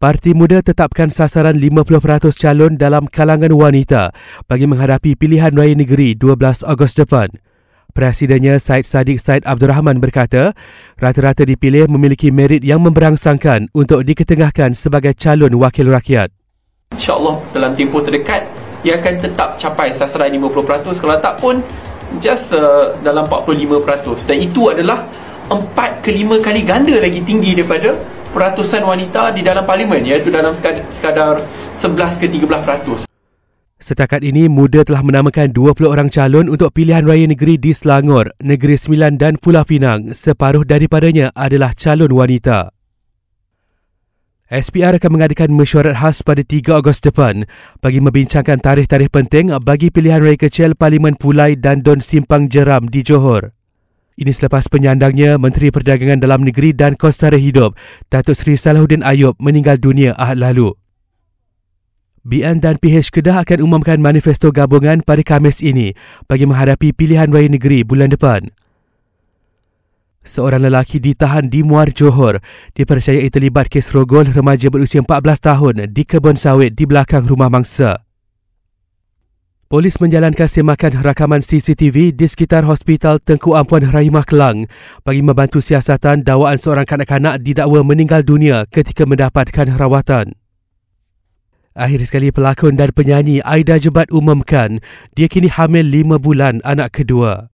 Parti Muda tetapkan sasaran 50% calon dalam kalangan wanita bagi menghadapi pilihan raya negeri 12 Ogos depan. Presidennya Said Sadiq Said Abdul Rahman berkata, rata-rata dipilih memiliki merit yang memberangsangkan untuk diketengahkan sebagai calon wakil rakyat. InsyaAllah dalam tempoh terdekat, ia akan tetap capai sasaran 50%. Kalau tak pun, just uh, dalam 45%. Dan itu adalah 4 ke 5 kali ganda lagi tinggi daripada peratusan wanita di dalam parlimen iaitu dalam sekadar, sekadar 11 ke 13%. Setakat ini, Muda telah menamakan 20 orang calon untuk pilihan raya negeri di Selangor, Negeri Sembilan dan Pulau Pinang. Separuh daripadanya adalah calon wanita. SPR akan mengadakan mesyuarat khas pada 3 Ogos depan bagi membincangkan tarikh-tarikh penting bagi pilihan raya kecil Parlimen Pulai dan Don Simpang Jeram di Johor. Ini selepas penyandangnya Menteri Perdagangan Dalam Negeri dan Kostara Hidup, Datuk Seri Salahuddin Ayub meninggal dunia ahad lalu. BN dan PH Kedah akan umumkan manifesto gabungan pada Khamis ini bagi menghadapi pilihan raya negeri bulan depan. Seorang lelaki ditahan di Muar Johor dipercayai terlibat kes rogol remaja berusia 14 tahun di kebun sawit di belakang rumah mangsa. Polis menjalankan semakan rakaman CCTV di sekitar Hospital Tengku Ampuan Rahimah Kelang bagi membantu siasatan dakwaan seorang kanak-kanak didakwa meninggal dunia ketika mendapatkan rawatan. Akhir sekali pelakon dan penyanyi Aida Jebat umumkan dia kini hamil lima bulan anak kedua.